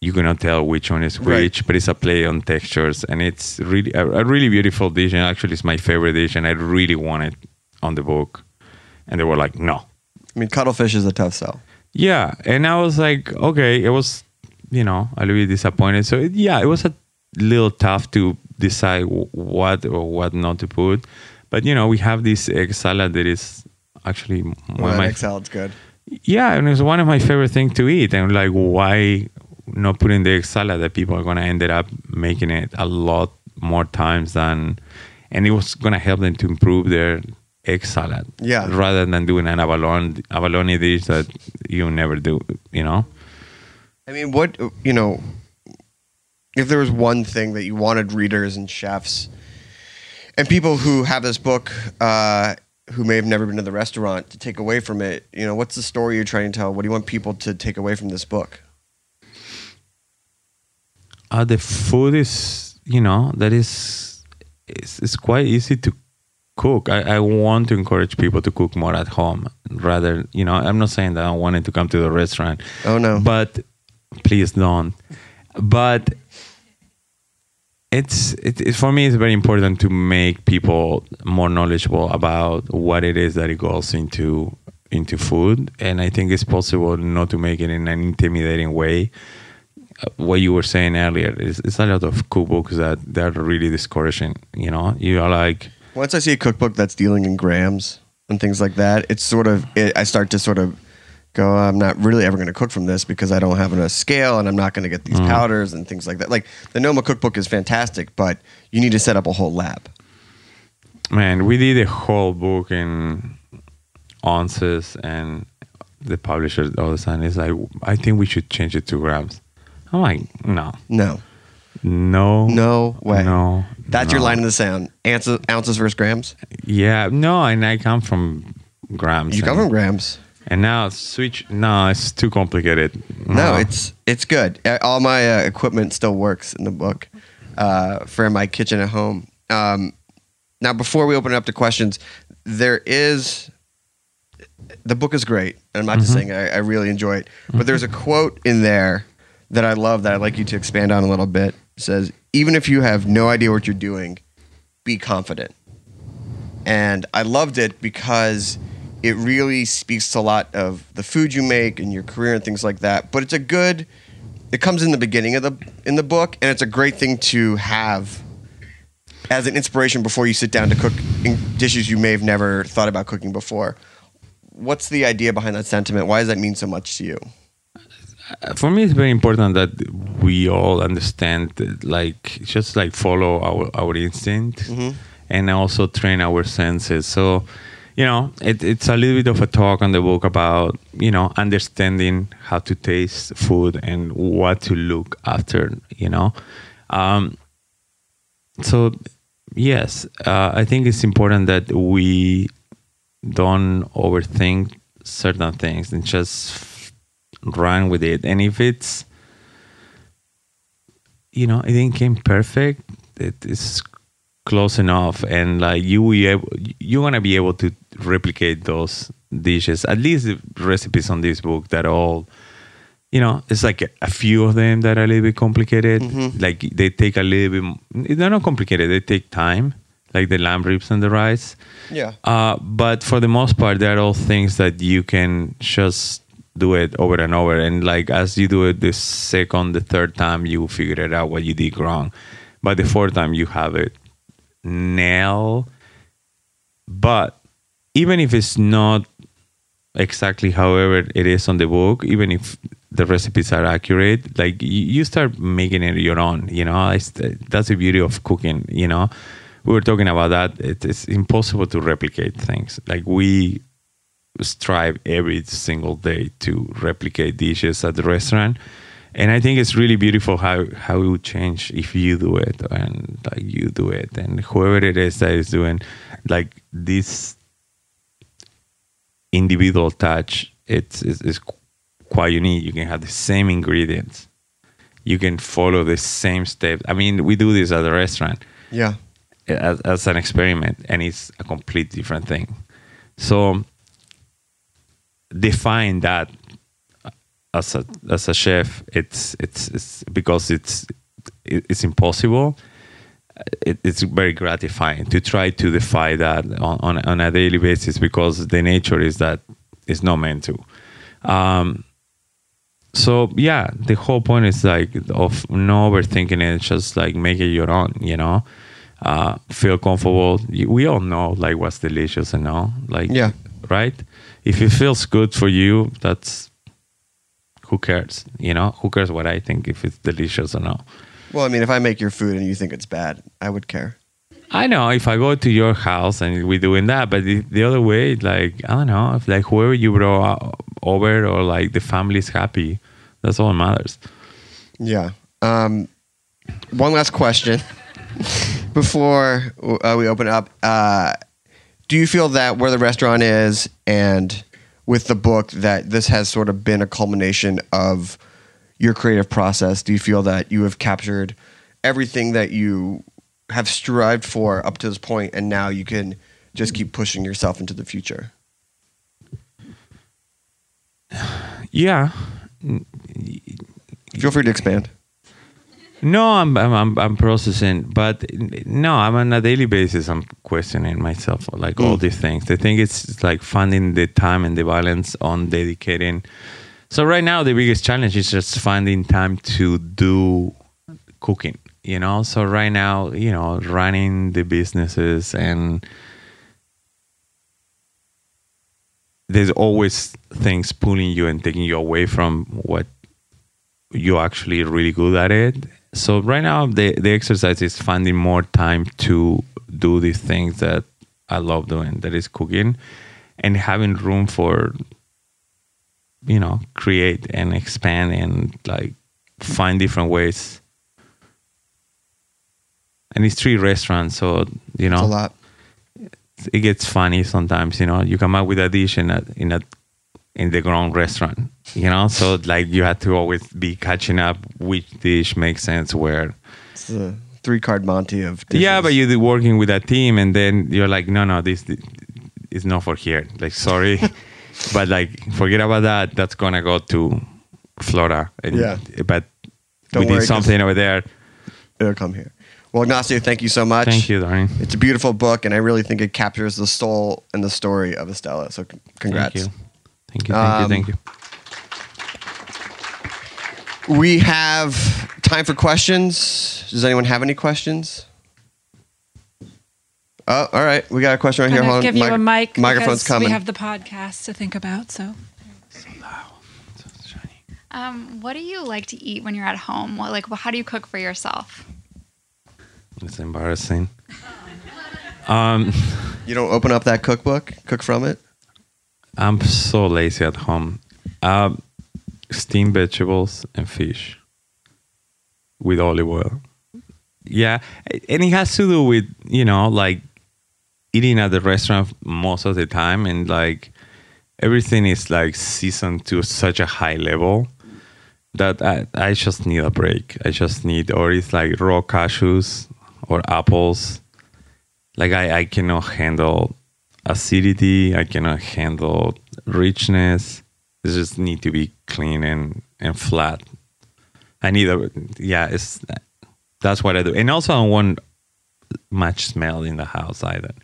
You cannot tell which one is Right. which, but it's a play on textures, and it's really a, a really beautiful dish. And actually, it's my favorite dish, and I really want it on the book. And they were like, "No, I mean, cuttlefish is a tough sell. yeah, and I was like, okay, it was, you know, a little bit disappointed. So it, yeah, it was a little tough to decide what or what not to put. But you know, we have this egg salad that is actually one Well, of my egg salad's good. yeah, and it's one of my favorite things to eat. And like, why not putting the egg salad that people are gonna end up making it a lot more times than, and it was gonna help them to improve their egg salad. Yeah. Rather than doing an abalone abalone dish that you never do, you know. I mean, what you know, if there was one thing that you wanted readers and chefs and people who have this book, uh, who may have never been to the restaurant, to take away from it, you know, what's the story you're trying to tell? What do you want people to take away from this book? Uh, the food is, you know, that is, it's, it's quite easy to cook. I, I want to encourage people to cook more at home rather, you know, I'm not saying that I want it to come to the restaurant. Oh no, But please don't. But it's it, it for me it's very important to make people more knowledgeable about what it is that it goes into into food and i think it's possible not to make it in an intimidating way what you were saying earlier is it's a lot of cookbooks that they're really discouraging you know you are like once I see a cookbook that's dealing in grams and things like that, it's sort of it, I start to sort of go, I'm not really ever going to cook from this because I don't have enough scale and I'm not going to get these mm. powders and things like that. Like the Noma cookbook is fantastic, but you need to set up a whole lab. man we did a whole book in ounces and the publisher all of a sudden is like i think we should change it to grams i'm like no No, no no way. no That's your no. line in the sound. Ounces, ounces versus grams. yeah no and i come from grams You come and, from grams. and now switch no it's too complicated No, it's it's good. Uh, All my uh, equipment still works in the book uh, for my kitchen at home. Um, now, before we open it up to questions, there is the book is great. I'm not just saying I, I really enjoy it, but there's a quote in there that I love that I'd like you to expand on a little bit. Says, "Even if you have no idea what you're doing, be confident." And I loved it because it really speaks to a lot of the food you make and your career and things like that. But it's a good. It comes in the beginning of the in the book, and it's a great thing to have as an inspiration before you sit down to cook dishes you may have never thought about cooking before. What's the idea behind that sentiment? Why does that mean so much to you? For me it's very important that we all understand that, like just like follow our our instinct and also train our senses. So you know it, it's a little bit of a talk on the book about you know understanding how to taste food and what to look after you know? Um, so yes uh, i think it's important that we don't overthink certain things and just run with it. And if it's, you know, it didn't came perfect, it is close enough, and like you will able, you're gonna be able to replicate those dishes. At least the recipes on this book that all. You know, it's like a, a few of them that are a little bit complicated. Like they take a little bit. They're not complicated. They take time, like the lamb ribs and the rice. Yeah. Uh, but for the most part, they're all things that you can just do it over and over. And like as you do it the second, the third time, you figure it out what you did wrong. By the fourth time, you have it nail. But even if it's not exactly however it is on the book, even if the recipes are accurate, like you, start making it your own. You know, it's, that's the beauty of cooking. You know, we were talking about that. It's impossible to replicate things. Like we strive every single day to replicate dishes at the restaurant. And I think it's really beautiful how, how it would change if you do it and like you do it and whoever it is that is doing like this individual touch it's, it's, it's quite unique. You can have the same ingredients. You can follow the same steps. I mean, we do this at the restaurant Yeah. as, as an experiment and it's a complete different thing so define that as a as a chef it's it's, it's because it's it's impossible. It, it's very gratifying to try to defy that on, on, on a daily basis because the nature is that it's not meant to. Um, so yeah the whole point is like of no overthinking it just like make it your own you know? Uh, feel comfortable. We all know like what's delicious and all like Yeah. right if it feels good for you that's who cares you know who cares what i think if it's delicious or not Well, I mean, if I make your food and you think it's bad, I would care. I know if I go to your house and we're doing that, but the, the other way, like I don't know, if like whoever you brought over or like the family's happy, that's all that matters. Yeah. Um, one last question before uh, we open up. Uh, do you feel that where the restaurant is and with the book that this has sort of been a culmination of your creative process? Do you feel that you have captured everything that you have strived for up to this point and now you can just keep pushing yourself into the future? Yeah. Feel free to expand. No, I'm I'm I'm, I'm processing, but no, I'm on a daily basis. I'm questioning myself, like all mm. these things. I think it's like finding the time and the balance on dedicating. So right now, the biggest challenge is just finding time to do cooking. You know, so right now, you know, running the businesses and there's always things pulling you and taking you away from what you're actually really good at it. So right now the the exercise is finding more time to do these things that I love doing, that is cooking, and having room for you know create and expand and like find different ways. And it's three restaurants, so you know It's a lot. it gets funny sometimes. You know, you come up with a dish in a in a in the ground restaurant. You know, so like you have to always be catching up which dish makes sense where. It's the three card Monte of dishes. Yeah, but you're working with a team, and then you're like, no, no, this is not for here. Like, sorry, but like, forget about that. That's gonna go to Flora. And, Yeah. but Don't we worry, need something over there. it'll come here. Well, Ignacio, thank you so much. Thank you, darling. It's a beautiful book, and I really think it captures the soul and the story of Estela. So, c- congrats. Thank you. Thank you. Thank Um, you. Thank you. We have time for questions. Does anyone have any questions? Oh, all right. We got a question right here. Gonna Hold on. give you Mic- a mic Microphone's coming. we have the podcast to think about. So Um, what do you like to eat when you're at home? What, like, how do you cook for yourself? It's embarrassing. Um, you don't open up that cookbook, cook from it. I'm so lazy at home. Um, steamed vegetables and fish with olive oil. Yeah, and it has to do with you know like eating at the restaurant most of the time, and like everything is like seasoned to such a high level that I, I just need a break. I just need, or it's like raw cashews or apples. Like I, I cannot handle acidity. I cannot handle richness. It just need to be clean and, and flat. I need a, yeah, it's, that's what I do. And also I don't want much smell in the house either.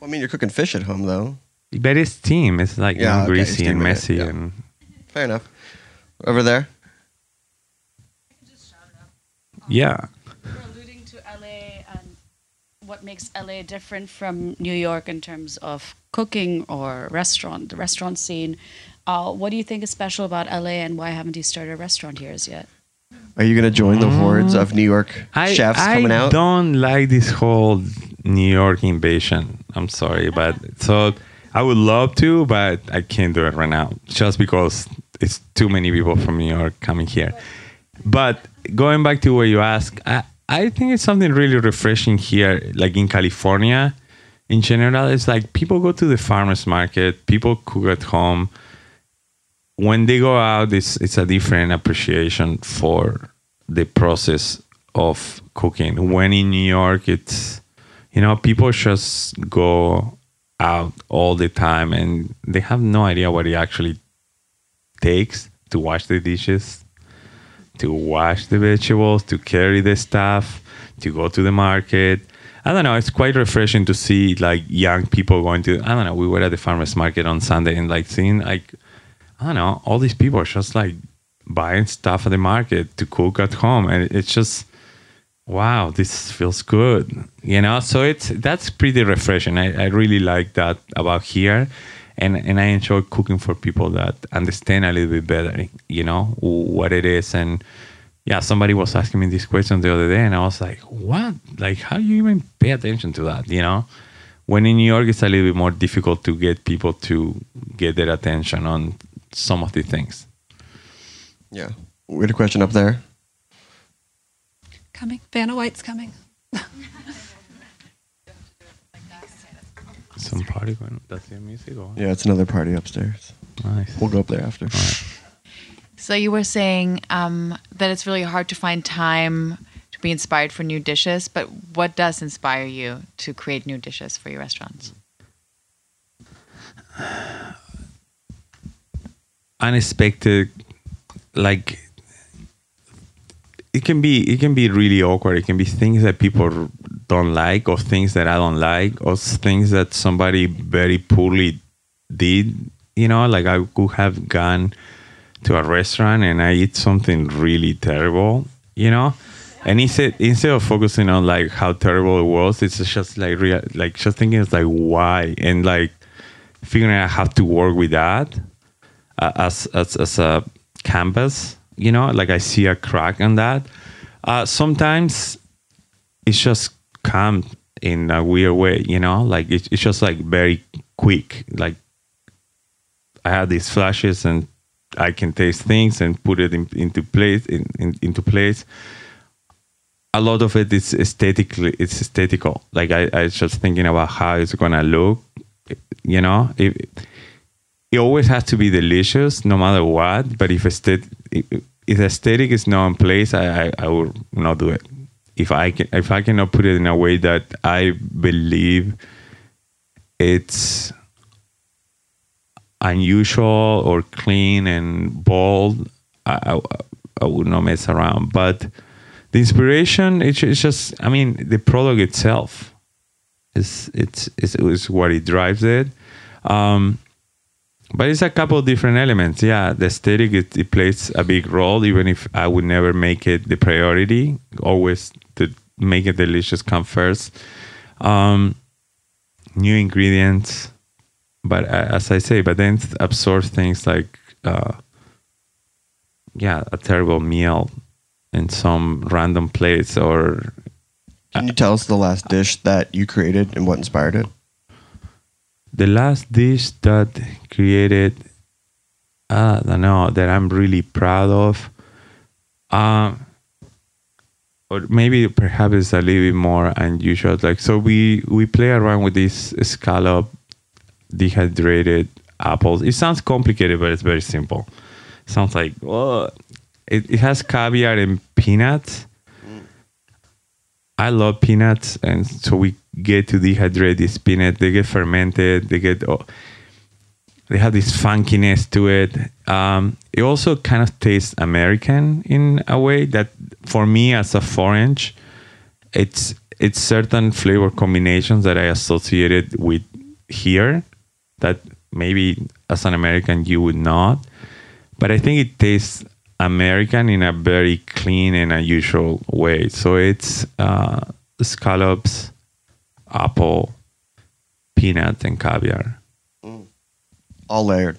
Well, I mean, you're cooking fish at home, though. But it's steam. It's like Yeah, okay, greasy and steaming it, messy yeah. and Fair enough. Over there. Yeah. You're alluding to LA and what makes LA different from New York in terms of cooking or restaurant, the restaurant scene. Uh, what do you think is special about LA and why haven't you started a restaurant here as yet? Are you going to join the hordes of New York I, chefs I coming out? I don't like this whole New York invasion. I'm sorry, but so I would love to, but I can't do it right now just because it's too many people from New York coming here. But going back to what you asked, I, I think it's something really refreshing here, like in California in general. It's like people go to the farmers market, people cook at home. When they go out, it's, it's a different appreciation for the process of cooking. When in New York, it's, you know, people just go out all the time and they have no idea what it actually takes to wash the dishes to wash the vegetables, to carry the stuff, to go to the market. I don't know. It's quite refreshing to see like young people going to. I don't know. We were at the farmers market on Sunday and like seeing like I don't know all these people are just like buying stuff at the market to cook at home, and it's just wow, this feels good, you know. So it's that's pretty refreshing. I, I really like that about here and and I enjoy cooking for people that understand a little bit better, you know, what it is. And yeah, somebody was asking me this question the other day, and I was like, "What? Like, how do you even pay attention to that?" You know, when in New York, it's a little bit more difficult to get people to get their attention on some of the things. Yeah, we had a question up there. Coming. Vanna White's coming. Some party going. That's the music. Or? Yeah, it's another party upstairs. Nice. We'll go up there after. So you were saying um, that it's really hard to find time to be inspired for new dishes, but what does inspire you to create new dishes for your restaurants? Unexpected, like it can be it can be really awkward. It can be things that people don't like, or things that I don't like, or things that somebody very poorly did. You know, like I could have gone to a restaurant and I eat something really terrible. You know, and instead instead of focusing on like how terrible it was, it's just like real, like just thinking it's like why and like figuring out how to work with that uh, as as as a canvas you know like i see a crack on that uh, sometimes it's just come in a weird way you know? Like it, it's just like very quick. Like i have these flashes and i can taste things and put it in, into place in, in, into place. A lot of it is aesthetically it's aesthetical. Like i i just thinking about how it's gonna look you know? It, it always has to be delicious no matter what but if aesthetic if aesthetic is not in place I, I i will not do it if i can if i cannot put it in a way that i believe it's unusual or clean and bold i i, I would not mess around. But the inspiration it's, it's just i mean the product itself is it's, it's, it's what it drives it. Um, but it's a couple of different elements. Yeah the aesthetic it, it, plays a big role even if i would never make it the priority. Always to make it delicious come first. Um, new ingredients but uh, as i say but then absorb things like uh, yeah a terrible meal in some random place or can you tell us the last dish that you created and what inspired it the last dish that created I don't know that I'm really proud of um or maybe perhaps it's a little bit more unusual like so we we play around with this scallop dehydrated apples. It sounds complicated but it's very simple. Sounds like oh it, it has caviar and peanuts I love peanuts, and so we get to dehydrate these peanuts. They get fermented. They get oh, they have this funkiness to it. Um, it also kind of tastes American in a way that, for me as a foreign, it's it's certain flavor combinations that I associated with here that maybe as an American you would not. but I think it tastes American in a very clean and unusual way. So it's uh, scallops, apple, peanut, and caviar. All layered.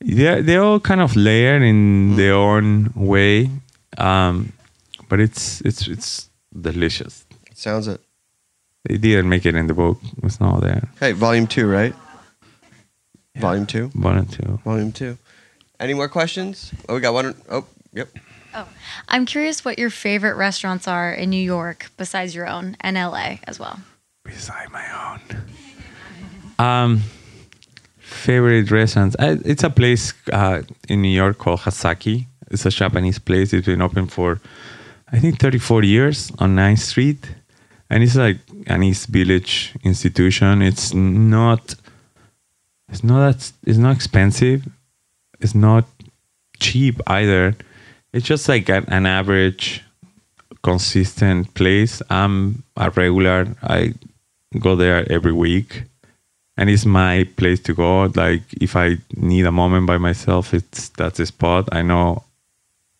Yeah, they're all kind of layered in their own way, um, but it's it's it's delicious. Sounds it. They didn't make it in the book; it's not there. Hey, volume two, right? Volume two. Volume two. Volume two. Any more questions? Oh, we got one. Oh, yep. Oh, I'm curious what your favorite restaurants are in New York besides your own and LA as well. Beside my own. Um, favorite restaurants. I, it's a place uh, in New York called Hasaki. It's a Japanese place. It's been open for, I think, 34 years on 9th Street. And it's like an East Village institution. It's not, it's not that, it's not expensive. It's not cheap either. It's just like an, an average, consistent place. I'm a regular. I go there every week and it's my place to go like if i need a moment by myself it's that's the spot i know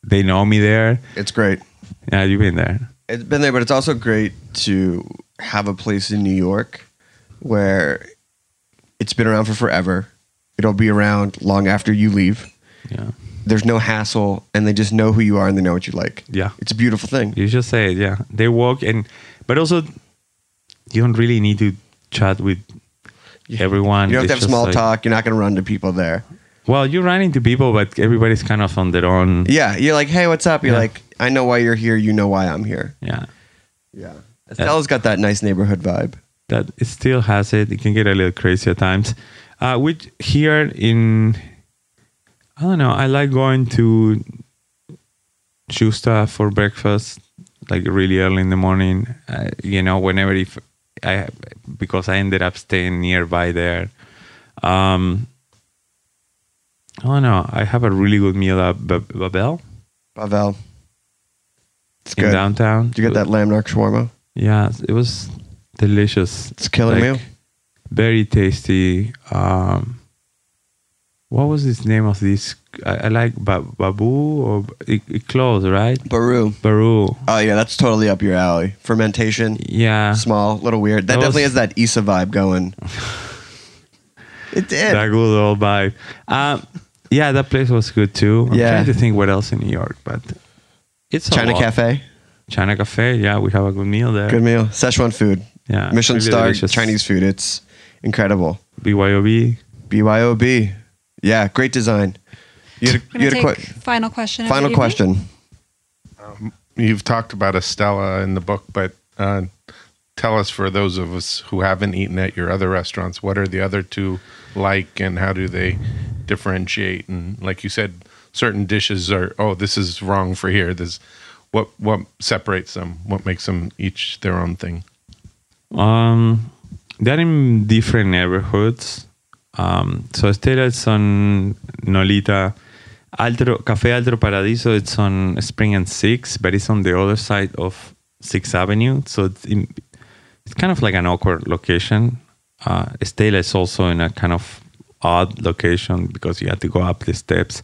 they know me there It's great. yeah you've been there It's been there, but it's also great to have a place in New York where it's been around for forever. It'll be around long after you leave. Yeah. There's no hassle, and they just know who you are and they know what you like. Yeah. It's a beautiful thing. you just say it yeah they walk and but also you don't really need to chat with everyone You don't have to have small like- talk. You're not going to run to people there. well you run into people but everybody's kind of on their own Yeah. You're like, hey, what's up? You're Yeah. like, I know why you're here. You know why I'm here. yeah Yeah. Estela's got that nice neighborhood vibe. that it still has it. It can get a little crazy at times. Uh, which here in, I don't know. I like going to Gjusta for breakfast, like really early in the morning. Uh, you know, whenever if I because I ended up staying nearby there. Um, I don't know. I have a really good meal at Ba- Bavel Bavel. It's in good. downtown. Did you get that lamb neck shawarma? Yeah, it was delicious. It's a killer Like, meal. Very tasty. Um, what was the name of this? I, I like ba- Babu or it, it closed, right? Baroo. Baroo. Oh yeah, that's totally up your alley. Fermentation, Yeah. small, little weird. That, That definitely was- has that Isa vibe going. it did. That good old vibe. Um, yeah, that place was good too. I'm Yeah. trying to think what else in New York, but it's a China lot. Cafe, China Cafe. Yeah, we have a good meal there. good meal. Szechuan food, Yeah, Michelin really star delicious. Chinese food. It's incredible. BYOB. BYOB. Yeah, great design. You had a, I'm you had a take que- final question. final evening. question. You've talked about Estela in the book, but uh, tell us for those of us who haven't eaten at your other restaurants, what are the other two like and how do they differentiate? And like you said, certain dishes are, oh, this is wrong for here. This, what, what separates them? What makes them each their own thing? Um, they're in different neighborhoods. Um, so Estela is on Nolita. Altro Cafe Altro Paradiso. It's on Spring and Six, but it's on the other side of Sixth Avenue. So it's, in, it's kind of like an awkward location. Uh, Estela is also in a kind of odd location because you have to go up the steps.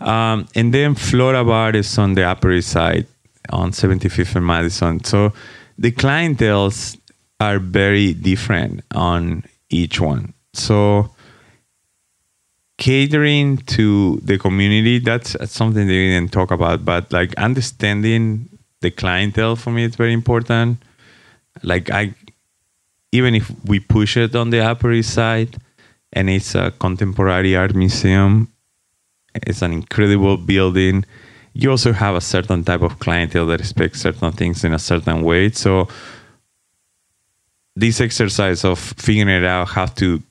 Um, and then Flora Bar is on the Upper East Side on 75th and Madison. So the clientels are very different on each one. So catering to the community, that's something they didn't talk about, but like understanding the clientele for me is very important. Like I even if we push it on the Upper East Side and it's a contemporary art museum, it's an incredible building. You also have a certain type of clientele that expects certain things in a certain way. So this exercise of figuring it out how to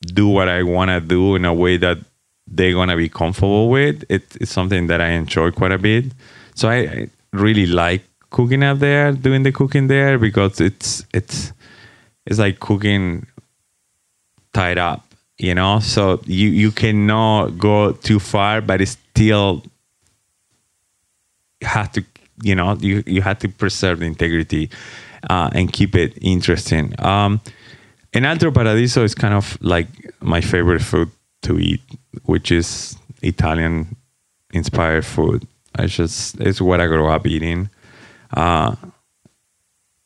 do what I want to do in a way that they're gonna be comfortable with, it, it's something that I enjoy quite a bit. So I, I really like cooking up there, doing the cooking there because it's it's it's like cooking tied up, you know. So you you cannot go too far, but it's still have to you know you you have to preserve the integrity uh, and keep it interesting. Um, and Altro Paradiso is kind of like my favorite food to eat, which is Italian inspired food. It's just it's what I grew up eating. Uh,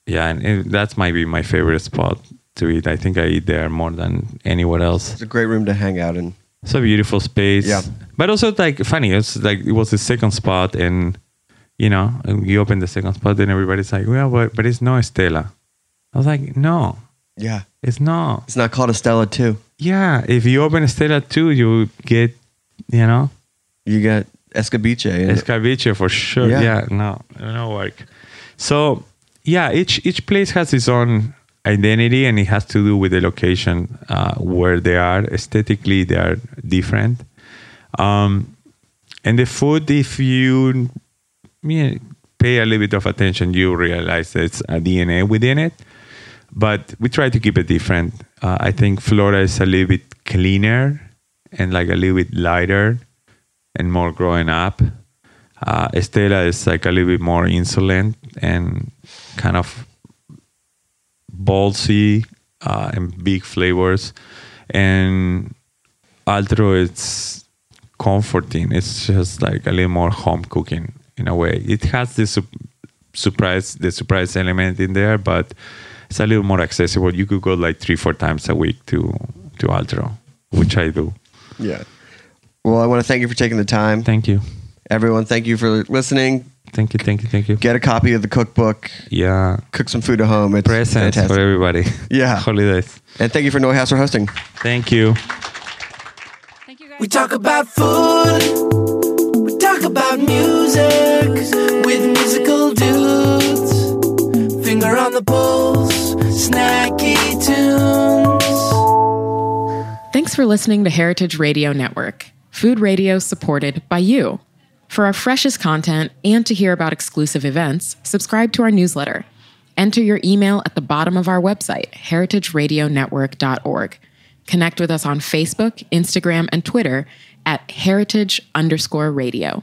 yeah, and it, that might be my favorite spot to eat. I think I eat there more than anywhere else. It's a great room to hang out in. It's a beautiful space. Yeah. But also like funny. It's like it was the second spot and you know, you open the second spot and everybody's like, Well, but but it's no Estela. I was like, No. Yeah. It's not. It's not called Estela too. Yeah. If you open Estela too, you get you know You get escabeche. Escabeche for sure. Yeah. Yeah. no, no work. So yeah, each each place has its own identity, and it has to do with the location uh, where they are. Aesthetically, they are different. Um, and the food, if you yeah, pay a little bit of attention, you realize there's a DNA within it. But we try to keep it different. Uh, I think Flora is a little bit cleaner and like a little bit lighter and more growing up. Uh, Estela is like a little bit more insolent and kind of ballsy uh, and big flavors. And Altro it's comforting. It's just like a little more home cooking in a way. It has the sup- surprise, the surprise element in there, but it's a little more accessible. You could go like three, four times a week to to Altro, which I do. Yeah. Well, I want to thank you for taking the time. Thank you. Everyone, thank you for listening. Thank you, thank you, thank you. Get a copy of the cookbook. Yeah. Cook some food at home. It's Presents fantastic. for everybody. Yeah. Holidays. And thank you for NeueHouse for hosting. Thank you. Thank you guys. We talk about food. About music with musical dudes. Finger on the pulse, snacky tunes. Thanks for listening to Heritage Radio Network, food radio supported by you. For our freshest content and to hear about exclusive events, subscribe to our newsletter. Enter your email at the bottom of our website, heritageradionetwork.org. Connect with us on Facebook, Instagram, and Twitter at heritage underscore radio.